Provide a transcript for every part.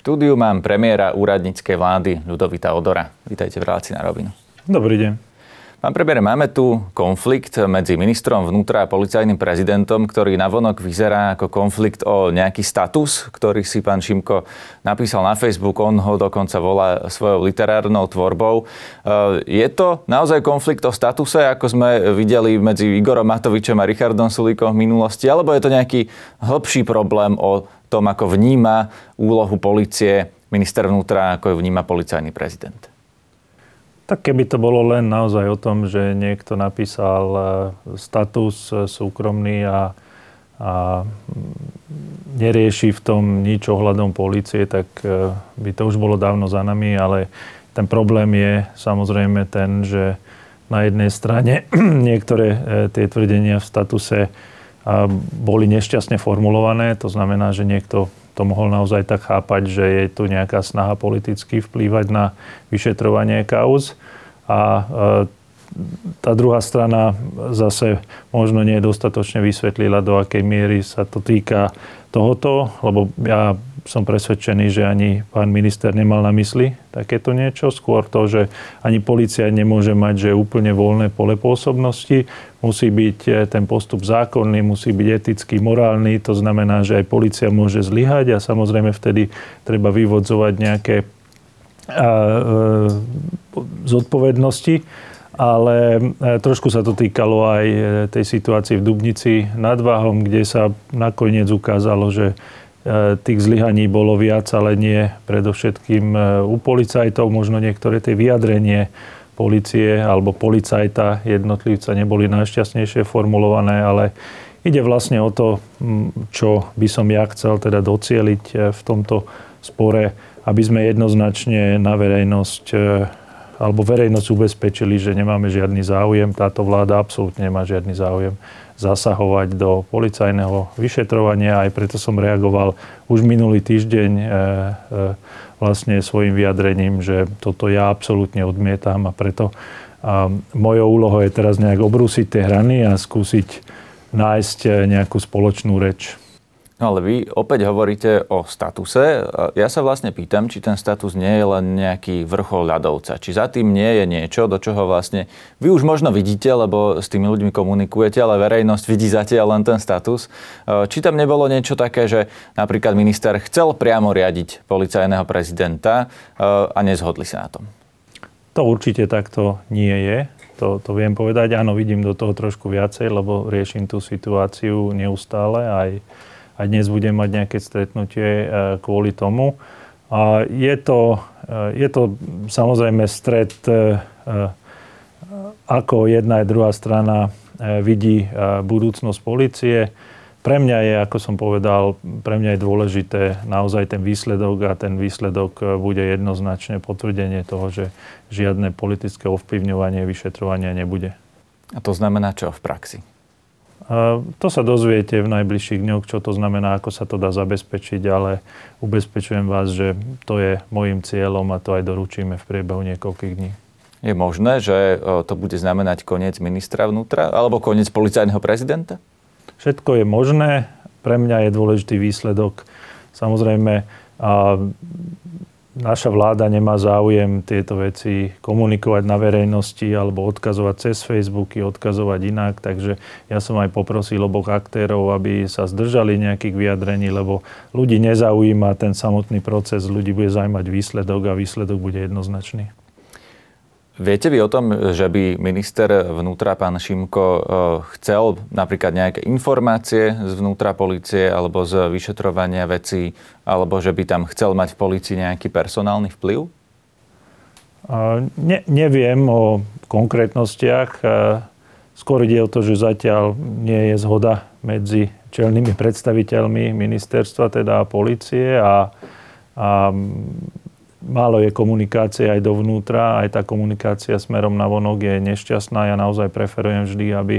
štúdiu mám premiéra úradníckej vlády Ľudovita Odora. Vítajte v relácii na rovinu. Dobrý deň. Pán premiér, máme tu konflikt medzi ministrom vnútra a policajným prezidentom, ktorý navonok vyzerá ako konflikt o nejaký status, ktorý si pán Šimko napísal na Facebook. On ho dokonca volá svojou literárnou tvorbou. E, je to naozaj konflikt o statuse, ako sme videli medzi Igorom Matovičom a Richardom Sulíkom v minulosti, alebo je to nejaký hĺbší problém o tom, ako vníma úlohu policie minister vnútra, ako ju vníma policajný prezident? Tak keby to bolo len naozaj o tom, že niekto napísal e, status e, súkromný a, a nerieši v tom nič ohľadom policie, tak e, by to už bolo dávno za nami, ale ten problém je samozrejme ten, že na jednej strane niektoré tie tvrdenia v statuse boli nešťastne formulované, to znamená, že niekto to mohol naozaj tak chápať, že je tu nejaká snaha politicky vplývať na vyšetrovanie kauz. A e, tá druhá strana zase možno nie dostatočne vysvetlila, do akej miery sa to týka tohoto, lebo ja som presvedčený, že ani pán minister nemal na mysli takéto niečo. Skôr to, že ani policia nemôže mať, že úplne voľné pole pôsobnosti. Musí byť e, ten postup zákonný, musí byť etický, morálny. To znamená, že aj policia môže zlyhať a samozrejme vtedy treba vyvodzovať nejaké a, a, e, zodpovednosti ale trošku sa to týkalo aj tej situácii v Dubnici nad Váhom, kde sa nakoniec ukázalo, že tých zlyhaní bolo viac, ale nie predovšetkým e, u policajtov. Možno niektoré tie vyjadrenie policie alebo policajta jednotlivca neboli najšťastnejšie formulované, ale ide vlastne o to, čo by som ja chcel teda docieliť e, v tomto spore, aby sme jednoznačne na verejnosť alebo verejnosť ubezpečili, že nemáme žiadny záujem. Táto vláda absolútne nemá žiadny záujem zasahovať do policajného vyšetrovania. Aj preto som reagoval už minulý týždeň e, e, vlastne svojim vyjadrením, že toto ja absolútne odmietam a preto a mojou úlohou je teraz nejak obrúsiť tie hrany a skúsiť nájsť e, nejakú spoločnú reč. No ale vy opäť hovoríte o statuse. Ja sa vlastne pýtam, či ten status nie je len nejaký vrchol ľadovca. Či za tým nie je niečo, do čoho vlastne vy už možno vidíte, lebo s tými ľuďmi komunikujete, ale verejnosť vidí zatiaľ len ten status. Či tam nebolo niečo také, že napríklad minister chcel priamo riadiť policajného prezidenta a nezhodli sa na tom? To určite takto nie je. To, to viem povedať. Áno, vidím do toho trošku viacej, lebo riešim tú situáciu neustále aj a dnes budem mať nejaké stretnutie e, kvôli tomu. A je to, e, je to samozrejme stred, e, ako jedna aj druhá strana vidí budúcnosť policie. Pre mňa je, ako som povedal, pre mňa je dôležité naozaj ten výsledok a ten výsledok bude jednoznačne potvrdenie toho, že žiadne politické ovplyvňovanie vyšetrovania nebude. A to znamená čo v praxi? To sa dozviete v najbližších dňoch, čo to znamená, ako sa to dá zabezpečiť, ale ubezpečujem vás, že to je môjim cieľom a to aj doručíme v priebehu niekoľkých dní. Je možné, že to bude znamenať koniec ministra vnútra alebo koniec policajného prezidenta? Všetko je možné. Pre mňa je dôležitý výsledok. Samozrejme, naša vláda nemá záujem tieto veci komunikovať na verejnosti alebo odkazovať cez Facebooky, odkazovať inak. Takže ja som aj poprosil oboch aktérov, aby sa zdržali nejakých vyjadrení, lebo ľudí nezaujíma ten samotný proces, ľudí bude zaujímať výsledok a výsledok bude jednoznačný. Viete vy o tom, že by minister vnútra, pán Šimko, eh, chcel napríklad nejaké informácie z vnútra policie alebo z vyšetrovania vecí, alebo že by tam chcel mať v policii nejaký personálny vplyv? Ne, neviem o konkrétnostiach. Skôr ide o to, že zatiaľ nie je zhoda medzi čelnými predstaviteľmi ministerstva, teda policie a, a málo je komunikácie aj dovnútra, aj tá komunikácia smerom na vonok je nešťastná. Ja naozaj preferujem vždy, aby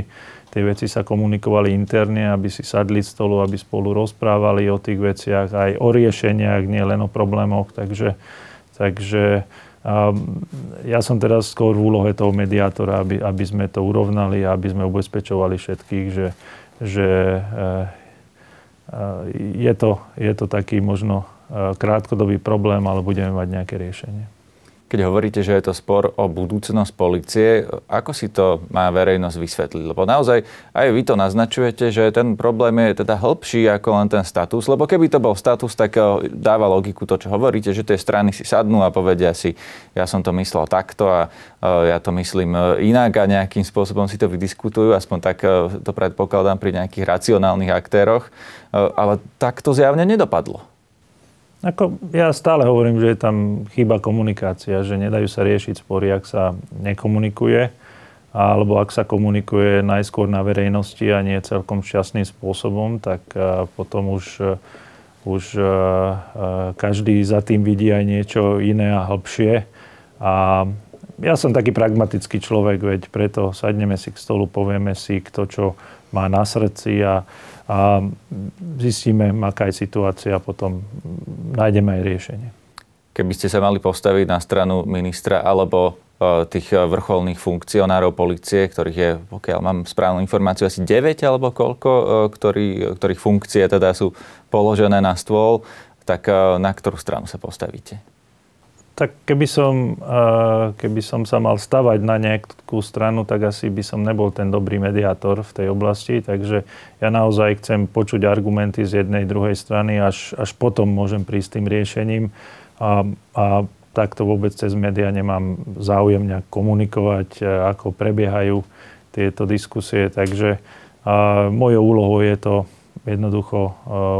tie veci sa komunikovali interne, aby si sadli stolu, aby spolu rozprávali o tých veciach, aj o riešeniach, nie len o problémoch. Takže, takže ja som teraz skôr v úlohe toho mediátora, aby, aby sme to urovnali a aby sme ubezpečovali všetkých, že, že e, e, je, to, je to taký možno krátkodobý problém, ale budeme mať nejaké riešenie. Keď hovoríte, že je to spor o budúcnosť policie, ako si to má verejnosť vysvetliť? Lebo naozaj aj vy to naznačujete, že ten problém je teda hĺbší ako len ten status. Lebo keby to bol status, tak eh, dáva logiku to, čo hovoríte, že tie strany si sadnú a povedia si, ja som to myslel takto a eh, ja to myslím inak a nejakým spôsobom si to vydiskutujú, aspoň tak to predpokladám pri nejakých racionálnych aktéroch. Ale tak to zjavne nedopadlo. Ako ja stále hovorím, že je tam chyba komunikácia, že nedajú sa riešiť spory, ak sa nekomunikuje, alebo ak sa komunikuje najskôr na verejnosti a nie celkom šťastným spôsobom, tak potom už, už každý za tým vidí aj niečo iné a hlbšie. A ja som taký pragmatický človek, veď preto sadneme si k stolu, povieme si, kto čo má na srdci a, a zistíme, aká je situácia a potom nájdeme aj riešenie. Keby ste sa mali postaviť na stranu ministra alebo e, tých e, vrcholných funkcionárov policie, ktorých je, pokiaľ mám správnu informáciu, asi 9 alebo koľko, e, ktorý, ktorých funkcie teda sú položené na stôl, tak na ktorú stranu sa postavíte? Tak keby som, keby som sa mal stavať na nejakú stranu, tak asi by som nebol ten dobrý mediátor v tej oblasti. Takže ja naozaj chcem počuť argumenty z jednej, druhej strany, až, až potom môžem prísť tým riešením. A, a takto vôbec cez médiá nemám záujem nejak komunikovať, ako prebiehajú tieto diskusie. Takže mojou úlohou je to jednoducho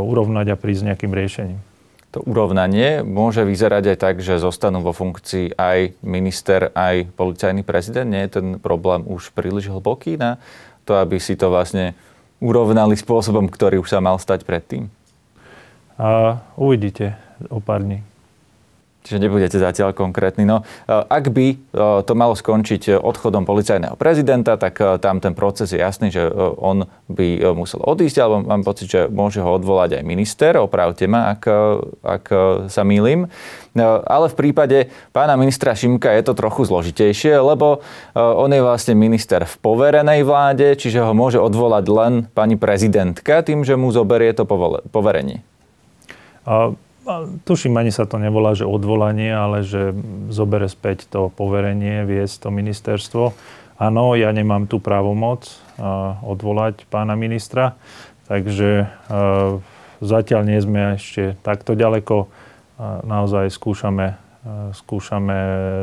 urovnať a prísť nejakým riešením to urovnanie môže vyzerať aj tak, že zostanú vo funkcii aj minister, aj policajný prezident? Nie je ten problém už príliš hlboký na to, aby si to vlastne urovnali spôsobom, ktorý už sa mal stať predtým? A uvidíte o pár dní. Čiže nebudete zatiaľ konkrétny. No, e, ak by e, to malo skončiť odchodom policajného prezidenta, tak tam ten proces je jasný, že on by musel odísť, alebo mám pocit, že môže ho odvolať aj minister, opravte ma, ak, ak sa mýlim. Ale v prípade pána ministra Šimka je to trochu zložitejšie, lebo on je vlastne minister v poverenej vláde, čiže ho môže odvolať len pani prezidentka tým, že mu zoberie to poverenie. A tuším, ani sa to nevolá, že odvolanie, ale že zobere späť to poverenie, viesť to ministerstvo. Áno, ja nemám tú právomoc odvolať pána ministra, takže zatiaľ nie sme ešte takto ďaleko. Naozaj skúšame, skúšame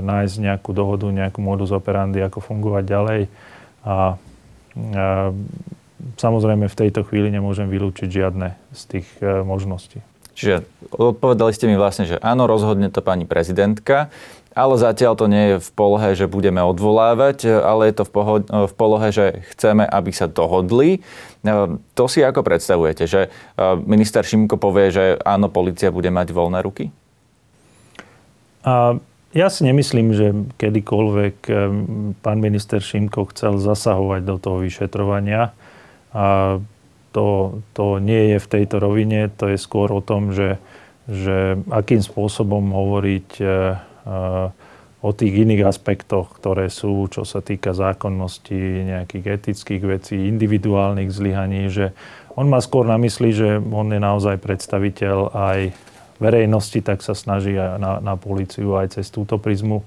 nájsť nejakú dohodu, nejakú modus operandi, ako fungovať ďalej. A, a samozrejme v tejto chvíli nemôžem vylúčiť žiadne z tých e, možností. Čiže odpovedali ste mi vlastne, že áno, rozhodne to pani prezidentka, ale zatiaľ to nie je v polohe, že budeme odvolávať, ale je to v, poho- v polohe, že chceme, aby sa dohodli. To si ako predstavujete, že minister Šimko povie, že áno, policia bude mať voľné ruky? A ja si nemyslím, že kedykoľvek pán minister Šimko chcel zasahovať do toho vyšetrovania. A to, to nie je v tejto rovine, to je skôr o tom, že, že akým spôsobom hovoriť e, e, o tých iných aspektoch, ktoré sú, čo sa týka zákonnosti, nejakých etických vecí, individuálnych zlyhaní, že on má skôr na mysli, že on je naozaj predstaviteľ aj verejnosti, tak sa snaží na, na policiu aj cez túto prizmu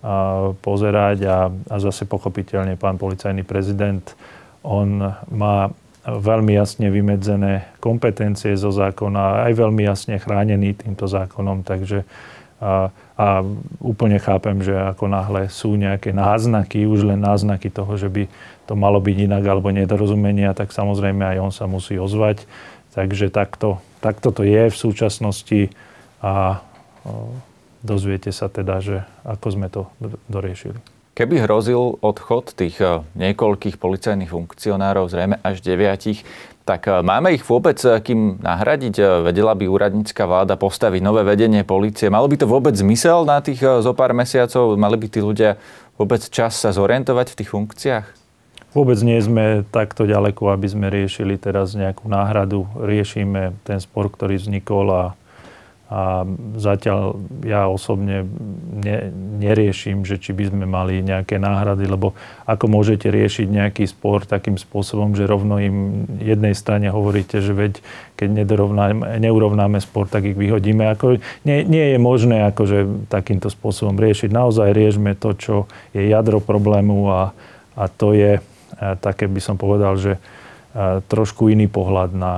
a, pozerať a, a zase pochopiteľne pán policajný prezident, on má veľmi jasne vymedzené kompetencie zo zákona, aj veľmi jasne chránený týmto zákonom, takže a, a úplne chápem, že ako náhle sú nejaké náznaky, už len náznaky toho, že by to malo byť inak alebo nedorozumenia, tak samozrejme aj on sa musí ozvať. Takže takto, takto to je v súčasnosti a dozviete sa teda, že ako sme to doriešili. Keby hrozil odchod tých eh, niekoľkých policajných funkcionárov, zrejme až deviatich, tak eh, máme ich vôbec eh, kým nahradiť? Vedela by úradnícka vláda postaviť nové vedenie policie? Malo by to vôbec zmysel na tých zo pár mesiacov? Mali by tí ľudia vôbec čas sa zorientovať v tých funkciách? Vôbec nie sme takto ďaleko, aby sme riešili teraz nejakú náhradu. Riešime ten spor, ktorý vznikol a, A zatiaľ ja osobne ne, neriešim, že či by sme mali nejaké náhrady, lebo ako môžete riešiť nejaký spor takým spôsobom, že rovno im jednej strane hovoríte, že veď keď neurovnáme spor, tak ich vyhodíme. Ako, nie, nie je možné akože takýmto spôsobom riešiť. Naozaj riešme to, čo je jadro problému a, a to je, také by som povedal, že trošku iný pohľad na,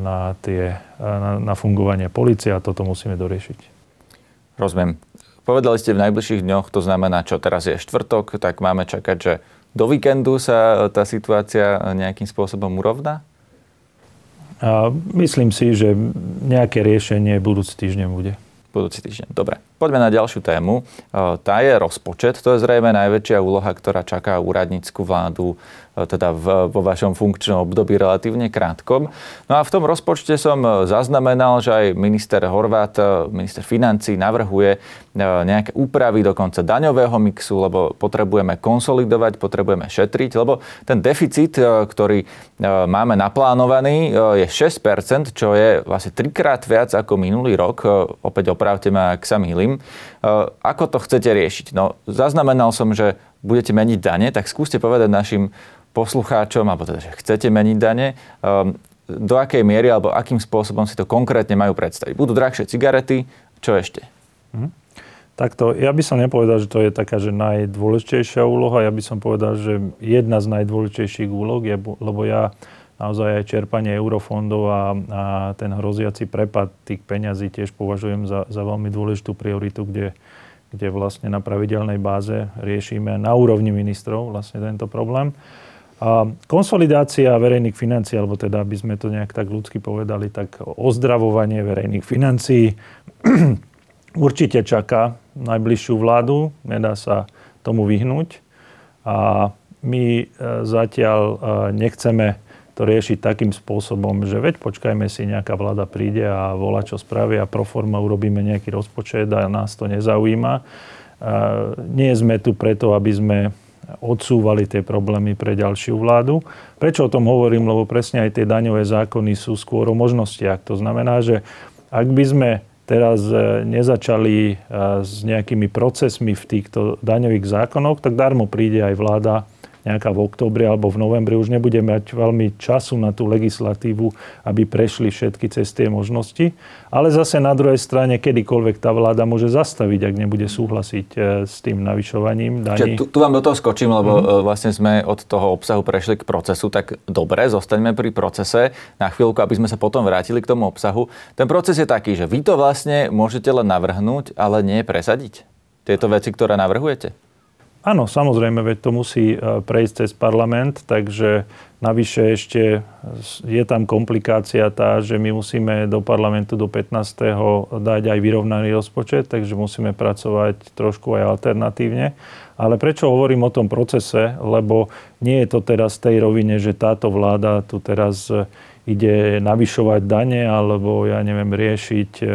na, tie, na, na fungovanie policie a toto musíme doriešiť. Rozumiem. Povedali ste v najbližších dňoch, to znamená, čo teraz je štvrtok, tak máme čakať, že do víkendu sa tá situácia nejakým spôsobom urovná? A myslím si, že nejaké riešenie budúci týždeň bude. Budúci týždeň. Dobre. Poďme na ďalšiu tému. Tá je rozpočet. To je zrejme najväčšia úloha, ktorá čaká úradnícku vládu teda v, vo vašom funkčnom období relatívne krátkom. No a v tom rozpočte som zaznamenal, že aj minister Horvát, minister financí navrhuje nejaké úpravy dokonca daňového mixu, lebo potrebujeme konsolidovať, potrebujeme šetriť, lebo ten deficit, ktorý máme naplánovaný, je 6%, čo je vlastne trikrát viac ako minulý rok. Opäť opravte ma, ak sa mýlim. Ako to chcete riešiť? No, zaznamenal som, že budete meniť dane, tak skúste povedať našim poslucháčom, alebo teda, že chcete meniť dane, um, do akej miery alebo akým spôsobom si to konkrétne majú predstaviť. Budú drahšie cigarety, čo ešte? Mhm. Takto, ja by som nepovedal, že to je taká, že najdôležitejšia úloha. Ja by som povedal, že jedna z najdôležitejších úloh je, lebo ja naozaj aj čerpanie eurofondov a, a ten hroziaci prepad tých peňazí tiež považujem za, za veľmi dôležitú prioritu, kde, kde vlastne na pravidelnej báze riešime na úrovni ministrov vlastne tento problém. A konsolidácia verejných financií, alebo teda, aby sme to nejak tak ľudsky povedali, tak ozdravovanie verejných financií určite čaká najbližšiu vládu, nedá sa tomu vyhnúť. A my e, zatiaľ e, nechceme to riešiť takým spôsobom, že veď počkajme si, nejaká vláda príde a volá, čo spraví a pro forma urobíme nejaký rozpočet a nás to nezaujíma. Nie sme tu preto, aby sme odsúvali tie problémy pre ďalšiu vládu. Prečo o tom hovorím? Lebo presne aj tie daňové zákony sú skôr o možnostiach. To znamená, že ak by sme teraz e, nezačali e, s nejakými procesmi v týchto daňových zákonoch, tak darmo príde aj vláda nejaká v októbri alebo v novembri, už nebudeme mať veľmi času na tú legislatívu, aby prešli všetky cez tie možnosti. Ale zase na druhej strane, kedykoľvek tá vláda môže zastaviť, ak nebude súhlasiť e, s tým navyšovaním daní. tu, tu vám do toho skočím, lebo mm-hmm. vlastne sme od toho obsahu prešli k procesu, tak dobre, zostaňme pri procese na chvíľku, aby sme sa potom vrátili k tomu obsahu. Ten proces je taký, že vy to vlastne môžete len navrhnúť, ale nie presadiť. Tieto veci, ktoré navrhujete? Áno, samozrejme, veď to musí e, prejsť cez parlament, takže navyše ešte je tam komplikácia tá, že my musíme do parlamentu do 15. dať aj vyrovnaný rozpočet, takže musíme pracovať trošku aj alternatívne. Ale prečo hovorím o tom procese? Lebo nie je to teraz v tej rovine, že táto vláda tu teraz e, ide navyšovať dane alebo, ja neviem, riešiť e,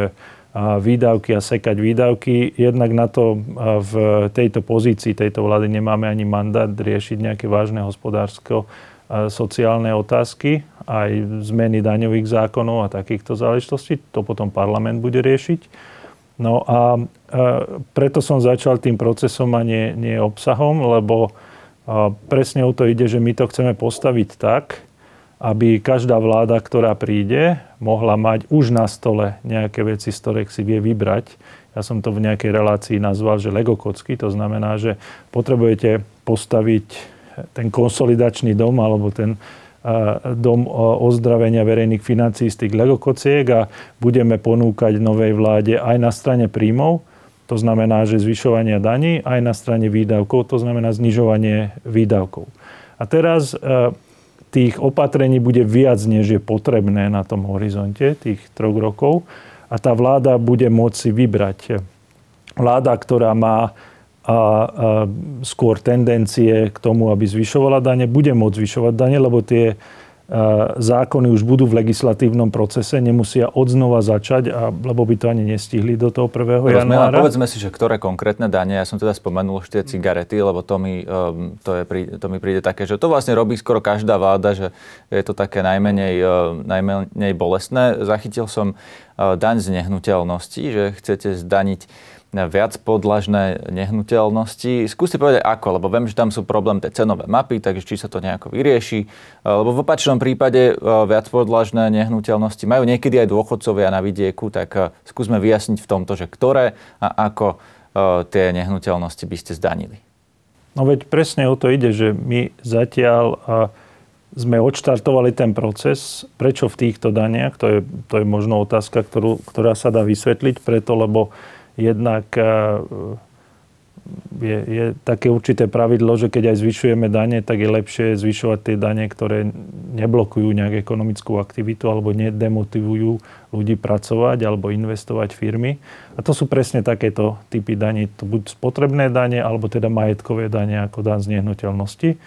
výdavky a sekať výdavky. Jednak na to v tejto pozícii tejto vlády nemáme ani mandát riešiť nejaké vážne hospodársko sociálne otázky, aj zmeny daňových zákonov a takýchto záležitostí. To potom parlament bude riešiť. No a preto som začal tým procesom a nie, nie obsahom, lebo presne o to ide, že my to chceme postaviť tak, aby každá vláda, ktorá príde, mohla mať už na stole nejaké veci, z ktorých si vie vybrať. Ja som to v nejakej relácii nazval, že Lego kocky. To znamená, že potrebujete postaviť ten konsolidačný dom alebo ten dom ozdravenia verejných financií z tých Lego kociek a budeme ponúkať novej vláde aj na strane príjmov, to znamená, že zvyšovanie daní, aj na strane výdavkov, to znamená znižovanie výdavkov. A teraz tých opatrení bude viac, než je potrebné na tom horizonte tých troch rokov a tá vláda bude môcť vybrať. Vláda, ktorá má a, a skôr tendencie k tomu, aby zvyšovala dane, bude môcť zvyšovať dane, lebo tie zákony už budú v legislatívnom procese, nemusia odznova začať, a, lebo by to ani nestihli do toho 1. Rozumiem, januára. Povedzme si, že ktoré konkrétne dane, ja som teda spomenul už tie cigarety, lebo to mi, um, to, je, to mi príde také, že to vlastne robí skoro každá vláda, že je to také najmenej, uh, najmenej bolestné. Zachytil som uh, daň z nehnuteľnosti, že chcete zdaniť viac podlažné nehnuteľnosti. Skúste povedať ako, lebo viem, že tam sú problém tie cenové mapy, takže či sa to nejako vyrieši. Lebo v opačnom prípade e, viac podlažné nehnuteľnosti majú niekedy aj dôchodcovia na vidieku, tak e, skúsme vyjasniť v tomto, že ktoré a ako tie nehnuteľnosti by ste zdanili. No veď presne o to ide, že my zatiaľ sme odštartovali ten proces. Prečo v týchto daniach? To je, to je možno otázka, ktorú, ktorá sa dá vysvetliť, preto lebo jednak e, je, je také určité pravidlo, že keď aj zvyšujeme dane, tak je lepšie zvyšovať tie dane, ktoré neblokujú nejak ekonomickú aktivitu alebo nedemotivujú ľudí pracovať alebo investovať firmy. A to sú presne takéto typy daní. To buď spotrebné dane, alebo teda majetkové dane ako dan z nehnuteľnosti.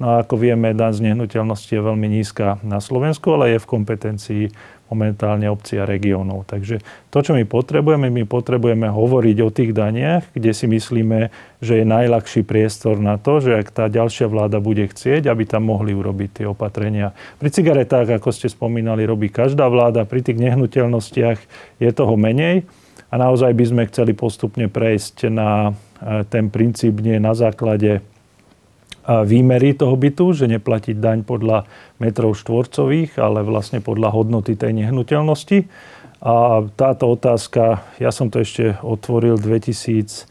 No a ako vieme, dan z nehnuteľnosti je veľmi nízka na Slovensku, ale je v kompetencii momentálne obcí a regiónov. Takže to, čo my potrebujeme, my potrebujeme hovoriť o tých daniach, kde si myslíme, že je najľahší priestor na to, že ak tá ďalšia vláda bude chcieť, aby tam mohli urobiť tie opatrenia. Pri cigaretách, ako ste spomínali, robí každá vláda, pri tých nehnuteľnostiach je toho menej a naozaj by sme chceli postupne prejsť na eh, ten princíp nie na základe výmery toho bytu, že neplatiť daň podľa metrov štvorcových, ale vlastne podľa hodnoty tej nehnuteľnosti. A táto otázka, ja som to ešte otvoril 2012,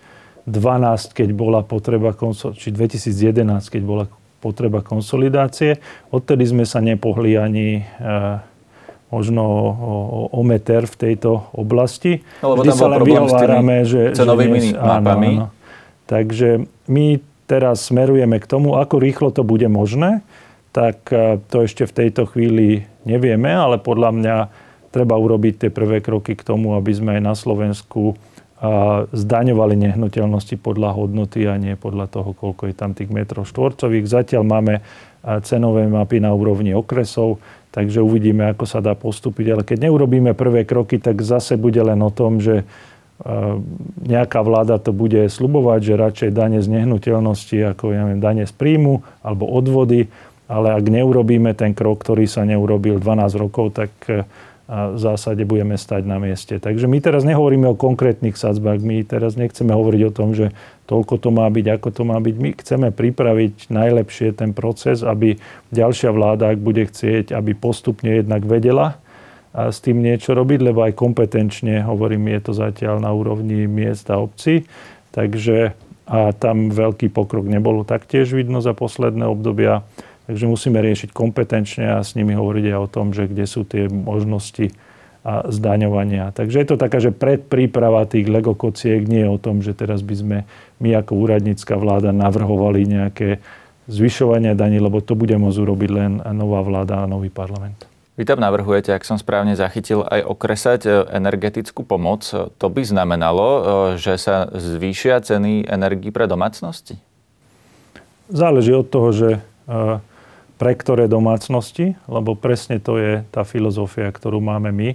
keď bola potreba, či 2011, keď bola potreba konsolidácie. Odtedy sme sa nepohli ani e, možno o, o meter v tejto oblasti. No, lebo Vždy sa len vyhovárame, že... Cenovými že dnes. Áno, áno. Takže my teraz smerujeme k tomu, ako rýchlo to bude možné, tak e, to ešte v tejto chvíli nevieme, ale podľa mňa treba urobiť tie prvé kroky k tomu, aby sme aj na Slovensku e, zdaňovali nehnuteľnosti podľa hodnoty a nie podľa toho, koľko je tam tých metrov štvorcových. Zatiaľ máme e, cenové mapy na úrovni okresov, takže uvidíme, ako sa dá postúpiť. Ale keď neurobíme prvé kroky, tak zase bude len o tom, že nejaká vláda to bude slubovať, že radšej dane z nehnuteľnosti ako ja neviem, dane z príjmu alebo odvody, ale ak neurobíme ten krok, ktorý sa neurobil 12 rokov, tak e, v zásade budeme stať na mieste. Takže my teraz nehovoríme o konkrétnych sadzbách, my teraz nechceme hovoriť o tom, že toľko to má byť, ako to má byť. My chceme pripraviť najlepšie ten proces, aby ďalšia vláda, ak bude chcieť, aby postupne jednak vedela, a s tým niečo robiť, lebo aj kompetenčne, hovorím, je to zatiaľ na úrovni miest a obcí. Takže a tam veľký pokrok nebolo taktiež vidno za posledné obdobia. Takže musíme riešiť kompetenčne a s nimi hovoriť aj o tom, že kde sú tie možnosti a zdaňovania. Takže je to taká, že predpríprava tých Lego kociek nie je o tom, že teraz by sme my ako úradnícka vláda navrhovali nejaké zvyšovanie daní, lebo to bude môcť urobiť len nová vláda a nový parlament. Vy tam navrhujete, ak som správne zachytil, aj okresať e, energetickú pomoc. To by znamenalo, e, že sa zvýšia ceny energii pre domácnosti? Záleží od toho, že e, pre ktoré domácnosti, lebo presne to je tá filozofia, ktorú máme my,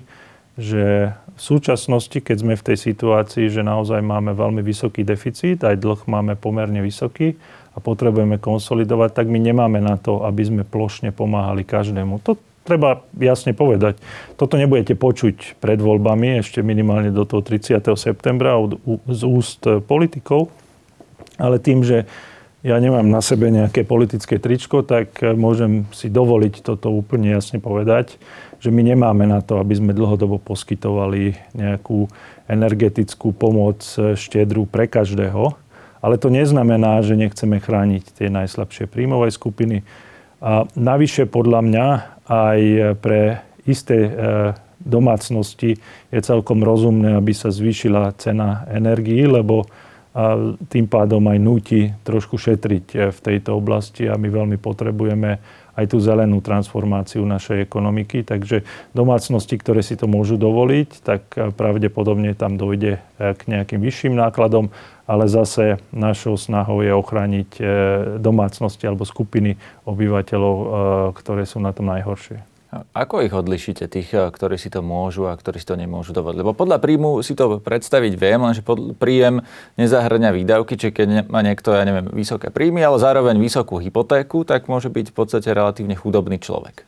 že v súčasnosti, keď sme v tej situácii, že naozaj máme veľmi vysoký deficit, aj dlh máme pomerne vysoký a potrebujeme konsolidovať, tak my nemáme na to, aby sme plošne pomáhali každému. To, treba jasne povedať. Toto nebudete počuť pred voľbami, ešte minimálne do toho 30. septembra od, z úst politikov, ale tým, že ja nemám na sebe nejaké politické tričko, tak môžem si dovoliť toto úplne jasne povedať, že my nemáme na to, aby sme dlhodobo poskytovali nejakú energetickú pomoc štedrú pre každého. Ale to neznamená, že nechceme chrániť tie najslabšie príjmové skupiny. A navyše podľa mňa aj pre isté e, domácnosti je celkom rozumné, aby sa zvýšila cena energií, lebo tým pádom aj núti trošku šetriť e, v tejto oblasti a my veľmi potrebujeme aj tú zelenú transformáciu našej ekonomiky. Takže domácnosti, ktoré si to môžu dovoliť, tak pravdepodobne tam dojde k nejakým vyšším nákladom, ale zase našou snahou je ochrániť domácnosti alebo skupiny obyvateľov, ktoré sú na tom najhoršie. Ako ich odlišíte, tých, eh, ktorí si to môžu a ktorí si to nemôžu dovoliť? Lebo podľa príjmu si to predstaviť viem, lenže príjem nezahrňa výdavky, či keď má niekto, ja neviem, vysoké príjmy, ale zároveň vysokú hypotéku, tak môže byť v podstate relatívne chudobný človek.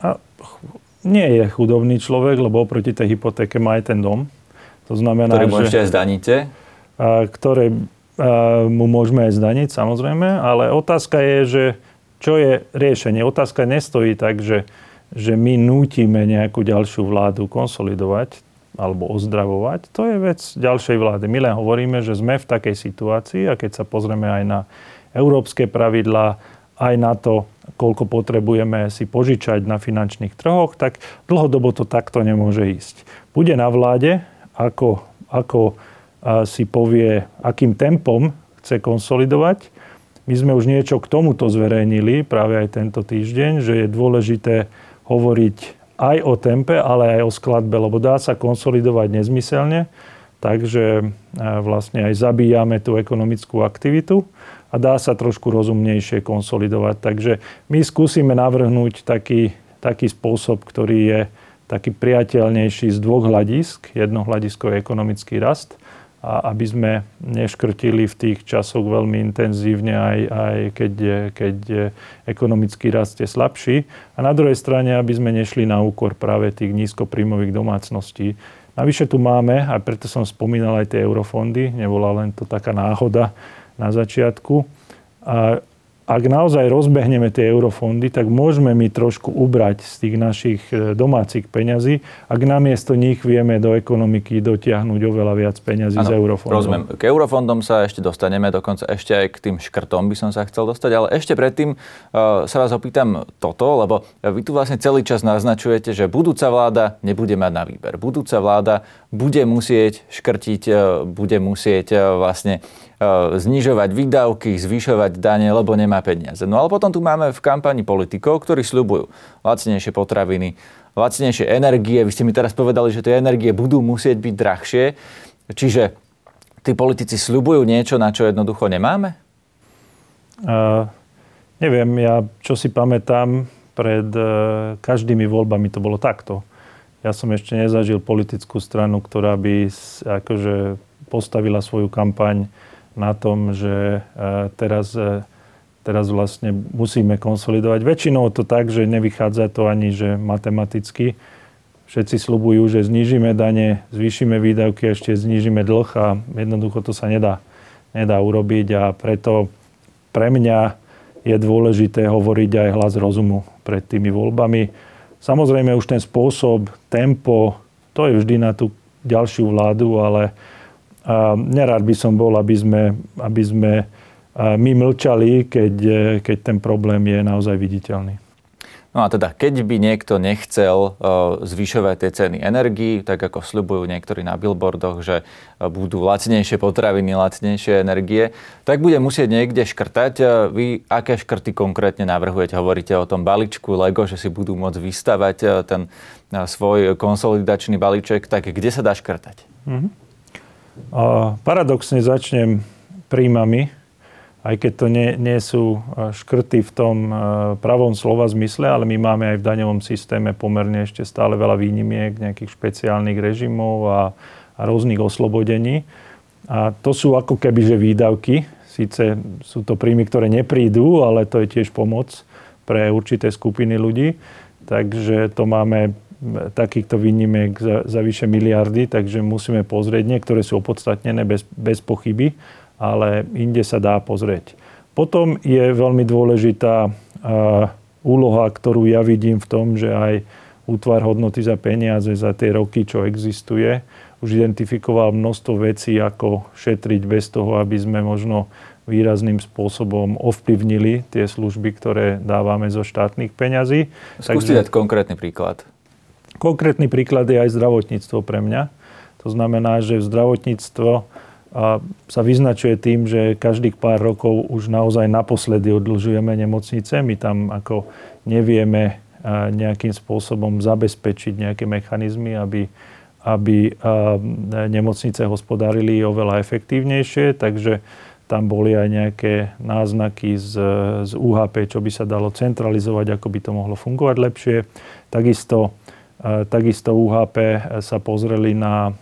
A nie je chudobný človek, lebo oproti tej hypotéke má aj ten dom. To znamená, ktorý mu ešte aj zdaníte? Ktoré mu môžeme aj zdaniť, samozrejme, ale otázka je, že čo je riešenie? Otázka nestojí tak, že, že my nútime nejakú ďalšiu vládu konsolidovať alebo ozdravovať. To je vec ďalšej vlády. My len hovoríme, že sme v takej situácii a keď sa pozrieme aj na európske pravidlá, aj na to, koľko potrebujeme si požičať na finančných trhoch, tak dlhodobo to takto nemôže ísť. Bude na vláde, ako, ako si povie, akým tempom chce konsolidovať my sme už niečo k tomuto zverejnili práve aj tento týždeň, že je dôležité hovoriť aj o tempe, ale aj o skladbe, lebo dá sa konsolidovať nezmyselne, takže e, vlastne aj zabíjame tú ekonomickú aktivitu a dá sa trošku rozumnejšie konsolidovať. Takže my skúsime navrhnúť taký, taký spôsob, ktorý je taký priateľnejší z dvoch hľadisk. Jedno hľadisko je ekonomický rast a aby sme neškrtili v tých časoch veľmi intenzívne, aj, aj keď, keď ekonomický rast je slabší. A na druhej strane, aby sme nešli na úkor práve tých nízkopríjmových domácností. Navyše tu máme, a preto som spomínal aj tie eurofondy, nebola len to taká náhoda na začiatku. A ak naozaj rozbehneme tie eurofondy, tak môžeme my trošku ubrať z tých našich e, domácich peňazí, ak namiesto nich vieme do ekonomiky dotiahnuť oveľa viac peňazí ano, z eurofondov. Rozumiem. K eurofondom sa ešte dostaneme, dokonca ešte aj k tým škrtom by som sa chcel dostať, ale ešte predtým uh, sa vás opýtam toto, lebo vy tu vlastne celý čas naznačujete, že budúca vláda nebude mať na výber. Budúca vláda bude musieť škrtiť, uh, bude musieť uh, vlastne E, znižovať výdavky, zvyšovať dane, lebo nemá peniaze. No ale potom tu máme v kampani politikov, ktorí sľubujú lacnejšie potraviny, lacnejšie energie. Vy ste mi teraz povedali, že tie energie budú musieť byť drahšie. Čiže tí politici sľubujú niečo, na čo jednoducho nemáme? Uh, neviem, ja čo si pamätám, pred uh, každými voľbami to bolo takto. Ja som ešte nezažil politickú stranu, ktorá by akože postavila svoju kampaň na tom, že e, teraz, e, teraz vlastne musíme konsolidovať. Väčšinou to tak, že nevychádza to ani že matematicky. Všetci slubujú, že znížime dane, zvýšime výdavky, ešte znížime dlh a jednoducho to sa nedá, nedá urobiť a preto pre mňa je dôležité hovoriť aj hlas rozumu pred tými voľbami. Samozrejme už ten spôsob, tempo, to je vždy na tú ďalšiu vládu, ale a nerád by som bol, aby sme, aby sme my mlčali, keď, keď ten problém je naozaj viditeľný. No a teda, keď by niekto nechcel zvyšovať tie ceny energii, tak ako sľubujú niektorí na billboardoch, že budú lacnejšie potraviny, lacnejšie energie, tak bude musieť niekde škrtať. Vy aké škrty konkrétne navrhujete? Hovoríte o tom balíčku Lego, že si budú môcť vystavať ten svoj konsolidačný balíček, tak kde sa dá škrtať? Mm-hmm. Paradoxne začnem príjmami, aj keď to nie, nie sú škrty v tom pravom slova zmysle, ale my máme aj v daňovom systéme pomerne ešte stále veľa výnimiek, nejakých špeciálnych režimov a, a rôznych oslobodení. A to sú ako keby že výdavky. Síce sú to príjmy, ktoré neprídu, ale to je tiež pomoc pre určité skupiny ľudí. Takže to máme takýchto výnimiek za, za vyše miliardy, takže musíme pozrieť. Niektoré sú opodstatnené bez, bez pochyby, ale inde sa dá pozrieť. Potom je veľmi dôležitá úloha, ktorú ja vidím v tom, že aj útvar hodnoty za peniaze za tie roky, čo existuje, už identifikoval množstvo vecí, ako šetriť bez toho, aby sme možno výrazným spôsobom ovplyvnili tie služby, ktoré dávame zo štátnych peňazí. Skúste dať konkrétny príklad. Konkrétny príklad je aj zdravotníctvo pre mňa. To znamená, že zdravotníctvo sa vyznačuje tým, že každých pár rokov už naozaj naposledy odlžujeme nemocnice. My tam ako nevieme nejakým spôsobom zabezpečiť nejaké mechanizmy, aby, aby nemocnice hospodárili oveľa efektívnejšie. Takže tam boli aj nejaké náznaky z, z UHP, čo by sa dalo centralizovať, ako by to mohlo fungovať lepšie. Takisto, takisto UHP sa pozreli na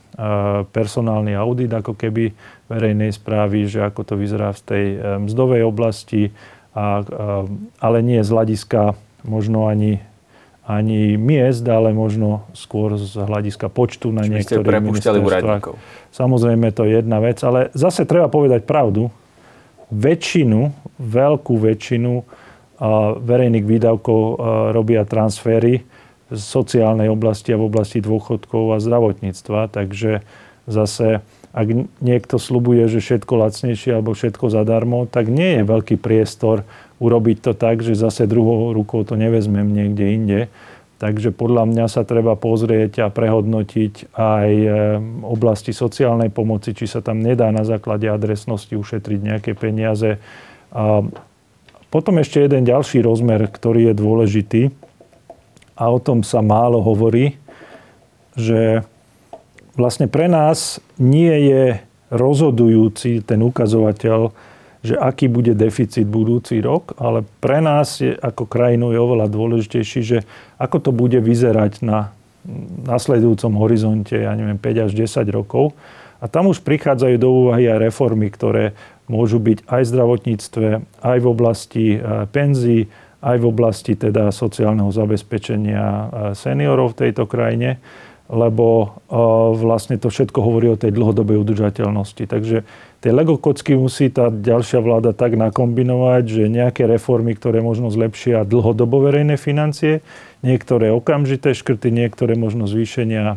personálny audit ako keby verejnej správy, že ako to vyzerá v tej mzdovej oblasti, a, ale nie z hľadiska možno ani, ani miest, ale možno skôr z hľadiska počtu na Čiže niektorých ministerstvách. Samozrejme, to je jedna vec, ale zase treba povedať pravdu. Väčšinu, veľkú väčšinu verejných výdavkov robia transfery sociálnej oblasti a v oblasti dôchodkov a zdravotníctva. Takže zase, ak niekto slubuje, že všetko lacnejšie alebo všetko zadarmo, tak nie je veľký priestor urobiť to tak, že zase druhou rukou to nevezmem niekde inde. Takže podľa mňa sa treba pozrieť a prehodnotiť aj e, oblasti sociálnej pomoci, či sa tam nedá na základe adresnosti ušetriť nejaké peniaze. A potom ešte jeden ďalší rozmer, ktorý je dôležitý a o tom sa málo hovorí, že vlastne pre nás nie je rozhodujúci ten ukazovateľ, že aký bude deficit budúci rok, ale pre nás je, ako krajinu je oveľa dôležitejší, že ako to bude vyzerať na nasledujúcom horizonte, ja neviem, 5 až 10 rokov. A tam už prichádzajú do úvahy aj reformy, ktoré môžu byť aj v zdravotníctve, aj v oblasti eh, penzí, aj v oblasti teda sociálneho zabezpečenia e, seniorov v tejto krajine, lebo e, vlastne to všetko hovorí o tej dlhodobej udržateľnosti. Takže tie Lego kocky musí tá ďalšia vláda tak nakombinovať, že nejaké reformy, ktoré možno zlepšia dlhodobo verejné financie, niektoré okamžité škrty, niektoré možno zvýšenia e,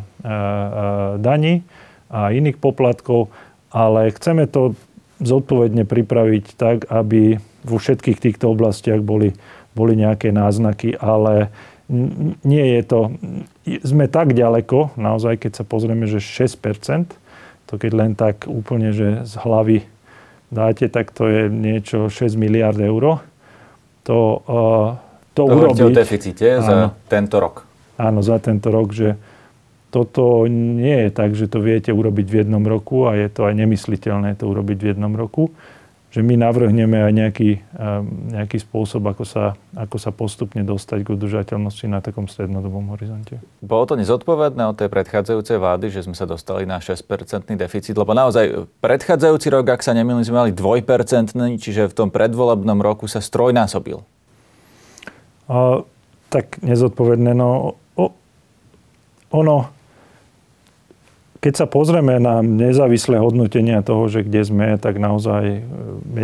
daní a iných poplatkov, ale chceme to zodpovedne pripraviť tak, aby vo všetkých týchto oblastiach boli boli nejaké náznaky, ale nie je to... Sme tak ďaleko, naozaj, keď sa pozrieme, že 6%, to keď len tak úplne, že z hlavy dáte, tak to je niečo 6 miliard eur. To, uh, to, to urobiť... o deficite áno, za tento rok. Áno, za tento rok, že toto nie je tak, že to viete urobiť v jednom roku a je to aj nemysliteľné to urobiť v jednom roku že my navrhneme aj nejaký, nejaký spôsob, ako sa, ako sa postupne dostať k udržateľnosti na takom strednodobom horizonte. Bolo to nezodpovedné od tej predchádzajúcej vlády, že sme sa dostali na 6-percentný deficit? Lebo naozaj predchádzajúci rok, ak sa nemýlim, sme mali 2% čiže v tom predvolebnom roku sa strojnásobil. A, tak nezodpovedné, no o, ono keď sa pozrieme na nezávislé hodnotenia toho, že kde sme, tak naozaj e,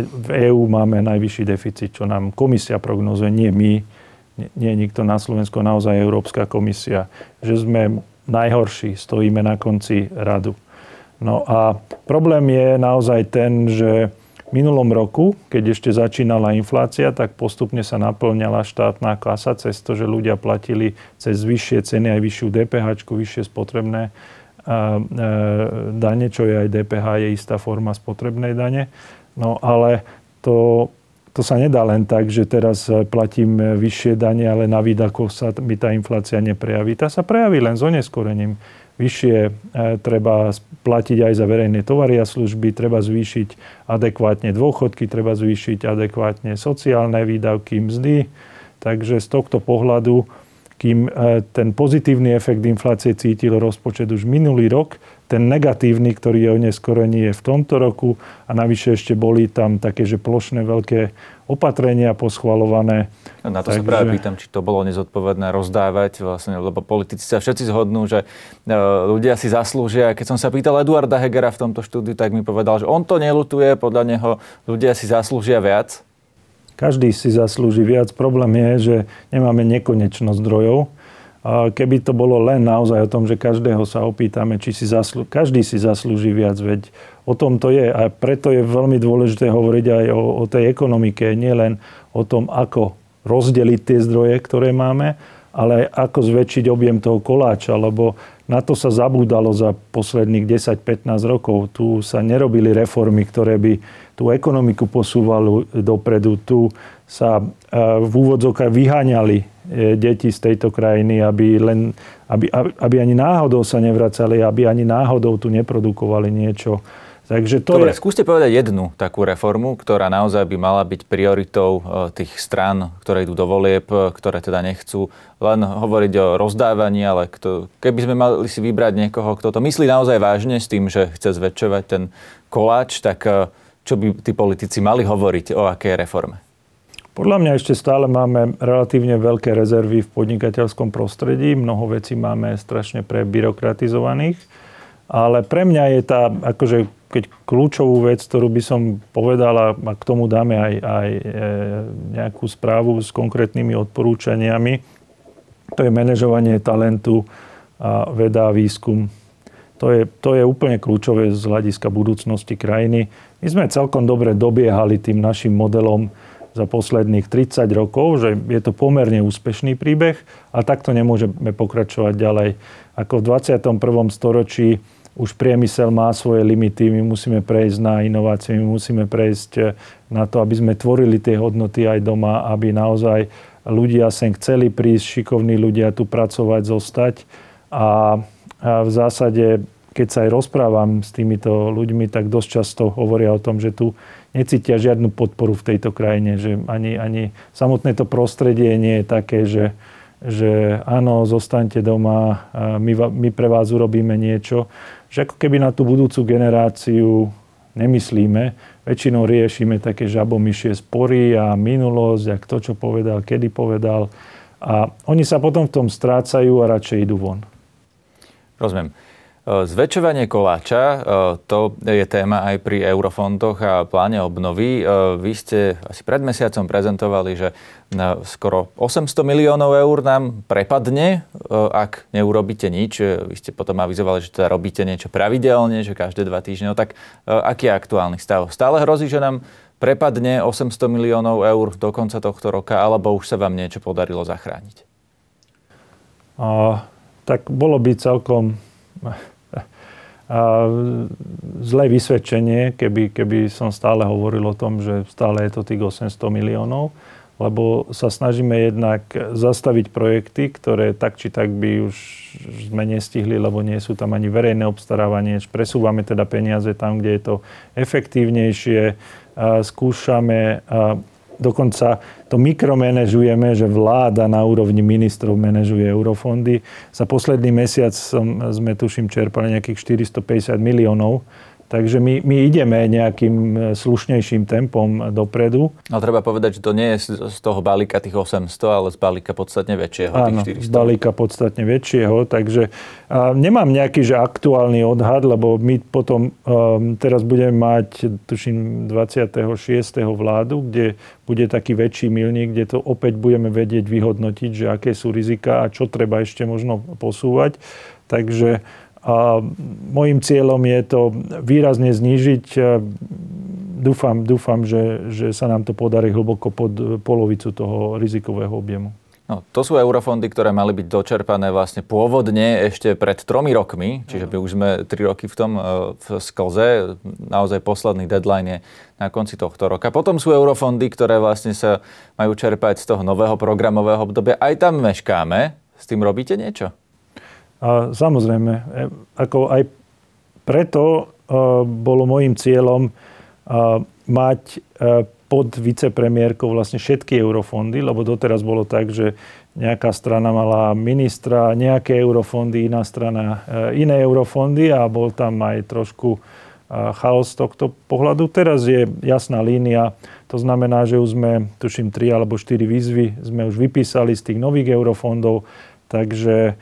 v EÚ máme najvyšší deficit, čo nám komisia prognozuje, nie my, nie nikto na Slovensku, naozaj Európska komisia, že sme najhorší, stojíme na konci radu. No a problém je naozaj ten, že v minulom roku, keď ešte začínala inflácia, tak postupne sa naplňala štátna kasa cez to, že ľudia platili cez vyššie ceny aj vyššiu DPH, vyššie spotrebné a, dane, čo je aj DPH, je istá forma spotrebnej dane. No ale to, to sa nedá len tak, že teraz platím vyššie dane, ale na výdakoch sa mi tá inflácia neprejaví. Tá sa prejaví len s oneskorením. Vyššie e, treba platiť aj za verejné tovary a služby, treba zvýšiť adekvátne dôchodky, treba zvýšiť adekvátne sociálne výdavky, mzdy. Takže z tohto pohľadu kým e, ten pozitívny efekt inflácie cítil rozpočet už minulý rok, ten negatívny, ktorý je o neskorení, je v tomto roku a navyše ešte boli tam také, že plošné veľké opatrenia poschvalované. No, na to Takže... sa práve pýtam, či to bolo nezodpovedné rozdávať, vlastne, lebo politici sa všetci zhodnú, že e, ľudia si zaslúžia. Keď som sa pýtal Eduarda Hegera v tomto štúdiu, tak mi povedal, že on to nelutuje, podľa neho ľudia si zaslúžia viac. Každý si zaslúži viac. Problém je, že nemáme nekonečno zdrojov. Keby to bolo len naozaj o tom, že každého sa opýtame, či si zaslú... každý si zaslúži viac, veď o tom to je. A preto je veľmi dôležité hovoriť aj o, o tej ekonomike, nielen o tom, ako rozdeliť tie zdroje, ktoré máme, ale ako zväčšiť objem toho koláča, lebo na to sa zabúdalo za posledných 10-15 rokov. Tu sa nerobili reformy, ktoré by tú ekonomiku posúvali dopredu. Tu sa e, v úvodzokách vyháňali e, deti z tejto krajiny, aby, len, aby, aby ani náhodou sa nevracali, aby ani náhodou tu neprodukovali niečo Takže to Dobre, je... skúste povedať jednu takú reformu, ktorá naozaj by mala byť prioritou e, tých strán, ktoré idú do volieb, e, ktoré teda nechcú len hovoriť o rozdávaní, ale kto, keby sme mali si vybrať niekoho, kto to myslí naozaj vážne s tým, že chce zväčšovať ten koláč, tak e, čo by tí politici mali hovoriť o akej reforme? Podľa mňa ešte stále máme relatívne veľké rezervy v podnikateľskom prostredí. Mnoho vecí máme strašne prebyrokratizovaných. Ale pre mňa je tá, akože keď kľúčovú vec, ktorú by som povedal a k tomu dáme aj, aj e, nejakú správu s konkrétnymi odporúčaniami, to je manažovanie talentu a veda a výskum. To je, to je úplne kľúčové z hľadiska budúcnosti krajiny. My sme celkom dobre dobiehali tým našim modelom za posledných 30 rokov, že je to pomerne úspešný príbeh a takto nemôžeme pokračovať ďalej. Ako v 21. storočí už priemysel má svoje limity, my musíme prejsť na inovácie, my musíme prejsť eh, na to, aby sme tvorili tie hodnoty aj doma, aby naozaj ľudia sem chceli prísť, šikovní ľudia tu pracovať, zostať. A, v zásade, keď sa aj rozprávam s týmito ľuďmi, tak dosť často hovoria o tom, že tu necítia žiadnu podporu v tejto krajine, že ani, ani samotné to prostredie nie je také, že, že áno, zostaňte doma, my, my pre vás urobíme niečo. Že ako keby na tú budúcu generáciu nemyslíme, väčšinou riešime také žabomyšie spory a minulosť a kto čo povedal, kedy povedal. A oni sa potom v tom strácajú a radšej idú von. Rozumiem. E, zväčšovanie koláča, e, to je téma aj pri eurofondoch a pláne obnovy. E, vy ste asi pred mesiacom prezentovali, že skoro 800 miliónov eur nám prepadne, ak neurobíte nič. Vy ste potom avizovali, že teda robíte niečo pravidelne, že každé dva týždne. No tak aký je aktuálny stav? Stále hrozí, že nám prepadne 800 miliónov eur do konca tohto roka, alebo už sa vám niečo podarilo zachrániť? A, tak bolo by celkom zlé vysvedčenie, keby, keby som stále hovoril o tom, že stále je to tých 800 miliónov, lebo sa snažíme jednak zastaviť projekty, ktoré tak či tak by už sme nestihli, lebo nie sú tam ani verejné obstarávanie. Presúvame teda peniaze tam, kde je to efektívnejšie. Skúšame dokonca to mikromanežujeme, že vláda na úrovni ministrov manažuje eurofondy. Za posledný mesiac som, sme tuším čerpali nejakých 450 miliónov Takže my, my ideme nejakým e, slušnejším tempom dopredu. No treba povedať, že to nie je z toho balíka tých 800, ale z balíka podstatne väčšieho, Áno, tých 400. z balíka podstatne väčšieho. Takže a nemám nejaký že aktuálny odhad, lebo my potom um, teraz budeme mať, tuším, 26. vládu, kde bude taký väčší milník, kde to opäť budeme vedieť vyhodnotiť, že aké sú rizika a čo treba ešte možno posúvať. Takže a môjim cieľom je to výrazne znížiť. Dúfam, dúfam že, že sa nám to podarí hlboko pod polovicu toho rizikového objemu. No, to sú eurofondy, ktoré mali byť dočerpané vlastne pôvodne ešte pred tromi rokmi, čiže by už sme tri roky v tom e, v sklze. Naozaj posledný deadline je na konci tohto roka. Potom sú eurofondy, ktoré vlastne sa majú čerpať z toho nového programového obdobia. Aj tam meškáme. S tým robíte niečo? A samozrejme, e, ako aj preto e, bolo môjim cieľom e, mať pod vicepremiérkou vlastne všetky eurofondy, lebo doteraz bolo tak, že nejaká strana mala ministra, nejaké eurofondy, iná strana iné eurofondy a bol tam aj trošku chaos z tohto pohľadu. Teraz je jasná línia, to znamená, že už sme, tuším, tri alebo štyri výzvy sme už vypísali z tých nových eurofondov, takže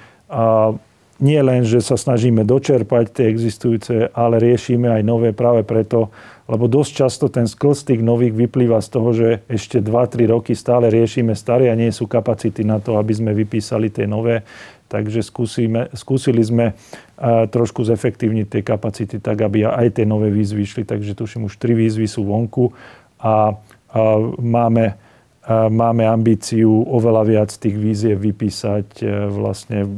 nie len, že sa snažíme dočerpať tie existujúce, ale riešime aj nové práve preto, lebo dosť často ten sklz tých nových vyplýva z toho, že ešte 2-3 roky stále riešime staré a nie sú kapacity na to, aby sme vypísali tie nové. Takže skúsime, skúsili sme trošku zefektívniť tie kapacity tak, aby aj tie nové výzvy išli. Takže tuším, už tri výzvy sú vonku a, a máme máme ambíciu oveľa viac tých vízie vypísať vlastne,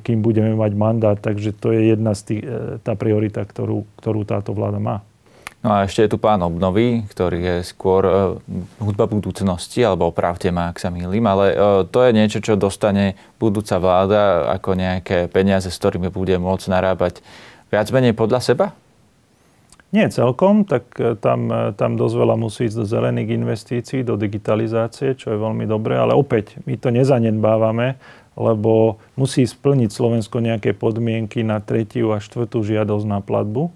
kým budeme mať mandát. Takže to je jedna z tých, tá priorita, ktorú, ktorú táto vláda má. No a ešte je tu plán obnovy, ktorý je skôr hudba budúcnosti, alebo opravte ma, ak sa mýlim, ale to je niečo, čo dostane budúca vláda ako nejaké peniaze, s ktorými bude môcť narábať viac menej podľa seba? Nie celkom, tak e, tam, tam dosť veľa musí ísť do zelených investícií, do digitalizácie, čo je veľmi dobré, ale opäť my to nezanedbávame, lebo musí splniť Slovensko nejaké podmienky na tretiu a štvrtú žiadosť na platbu.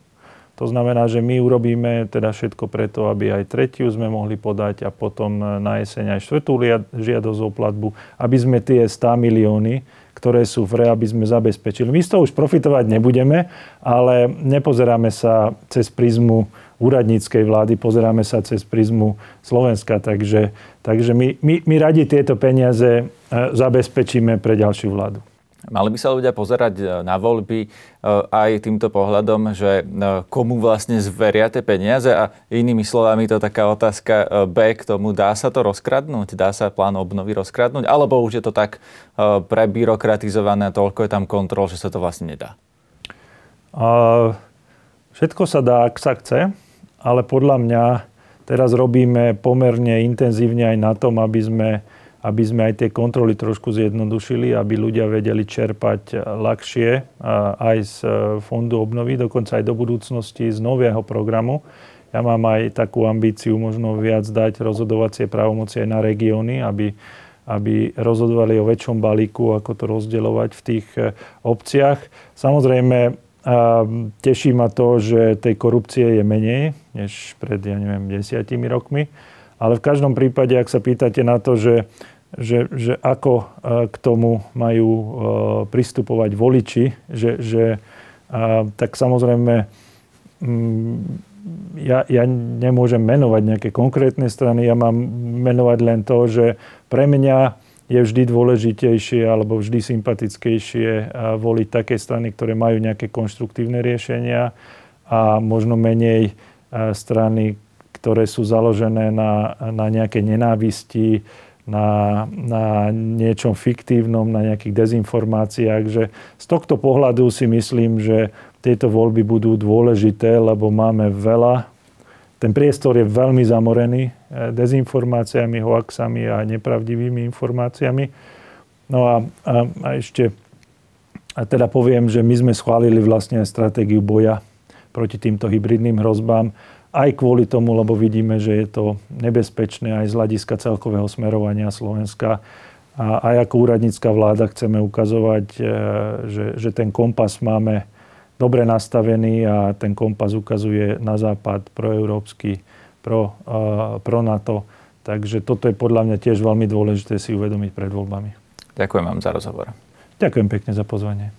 To znamená, že my urobíme teda všetko preto, aby aj tretiu sme mohli podať a potom na jeseň aj štvrtú žiadosť o platbu, aby sme tie 100 milióny, ktoré sú v re, aby sme zabezpečili. My z toho už profitovať nebudeme, ale nepozeráme sa cez prízmu úradníckej vlády, pozeráme sa cez prízmu Slovenska, takže, takže my, my, my radi tieto peniaze e, zabezpečíme pre ďalšiu vládu. Mali by sa ľudia pozerať e, na voľby e, aj týmto pohľadom, že e, komu vlastne zveria tie peniaze a inými slovami to taká otázka B k tomu, dá sa to rozkradnúť? Dá sa plán obnovy rozkradnúť? Alebo už je to tak prebyrokratizované toľko je tam kontrol, že sa to vlastne nedá? Všetko sa dá, ak sa chce, ale podľa mňa teraz robíme pomerne intenzívne aj na tom, aby sme aby sme aj tie kontroly trošku zjednodušili, aby ľudia vedeli čerpať ľahšie aj z e, fondu obnovy, dokonca aj do budúcnosti z nového programu. Ja mám aj takú ambíciu možno viac dať rozhodovacie právomoci aj na regióny, aby, aby rozhodovali o väčšom balíku, ako to rozdeľovať v tých obciach. Samozrejme, teší ma to, že tej korupcie je menej, než pred, ja neviem, desiatimi rokmi. Ale v každom prípade, ak sa pýtate na to, že, že, že ako e, k tomu majú e, pristupovať voliči, že, že tak samozrejme mm, ja, ja nemôžem menovať nejaké konkrétne strany, ja mám menovať len to, že pre mňa je vždy dôležitejšie alebo vždy sympatickejšie e, voliť také strany, ktoré majú nejaké konštruktívne riešenia a možno menej strany, ktoré sú založené na, na nejakej nenávisti, na, na niečom fiktívnom, na nejakých dezinformáciách. Že z tohto pohľadu si myslím, že tieto voľby budú dôležité, lebo máme veľa. Ten priestor je veľmi zamorený eh, dezinformáciami, hoaxami a nepravdivými informáciami. No a, a, a ešte a teda poviem, že my sme schválili vlastne stratégiu boja proti týmto hybridným hrozbám aj kvôli tomu, lebo vidíme, že je to nebezpečné aj z hľadiska celkového smerovania Slovenska. A aj ako úradnícka vláda chceme ukazovať, e, že, že ten kompas máme dobre nastavený a ten kompas ukazuje na západ proeurópsky, pro, uh, pro NATO. Takže toto je podľa mňa tiež veľmi dôležité si uvedomiť pred voľbami. Ďakujem vám za rozhovor. Ďakujem pekne za pozvanie.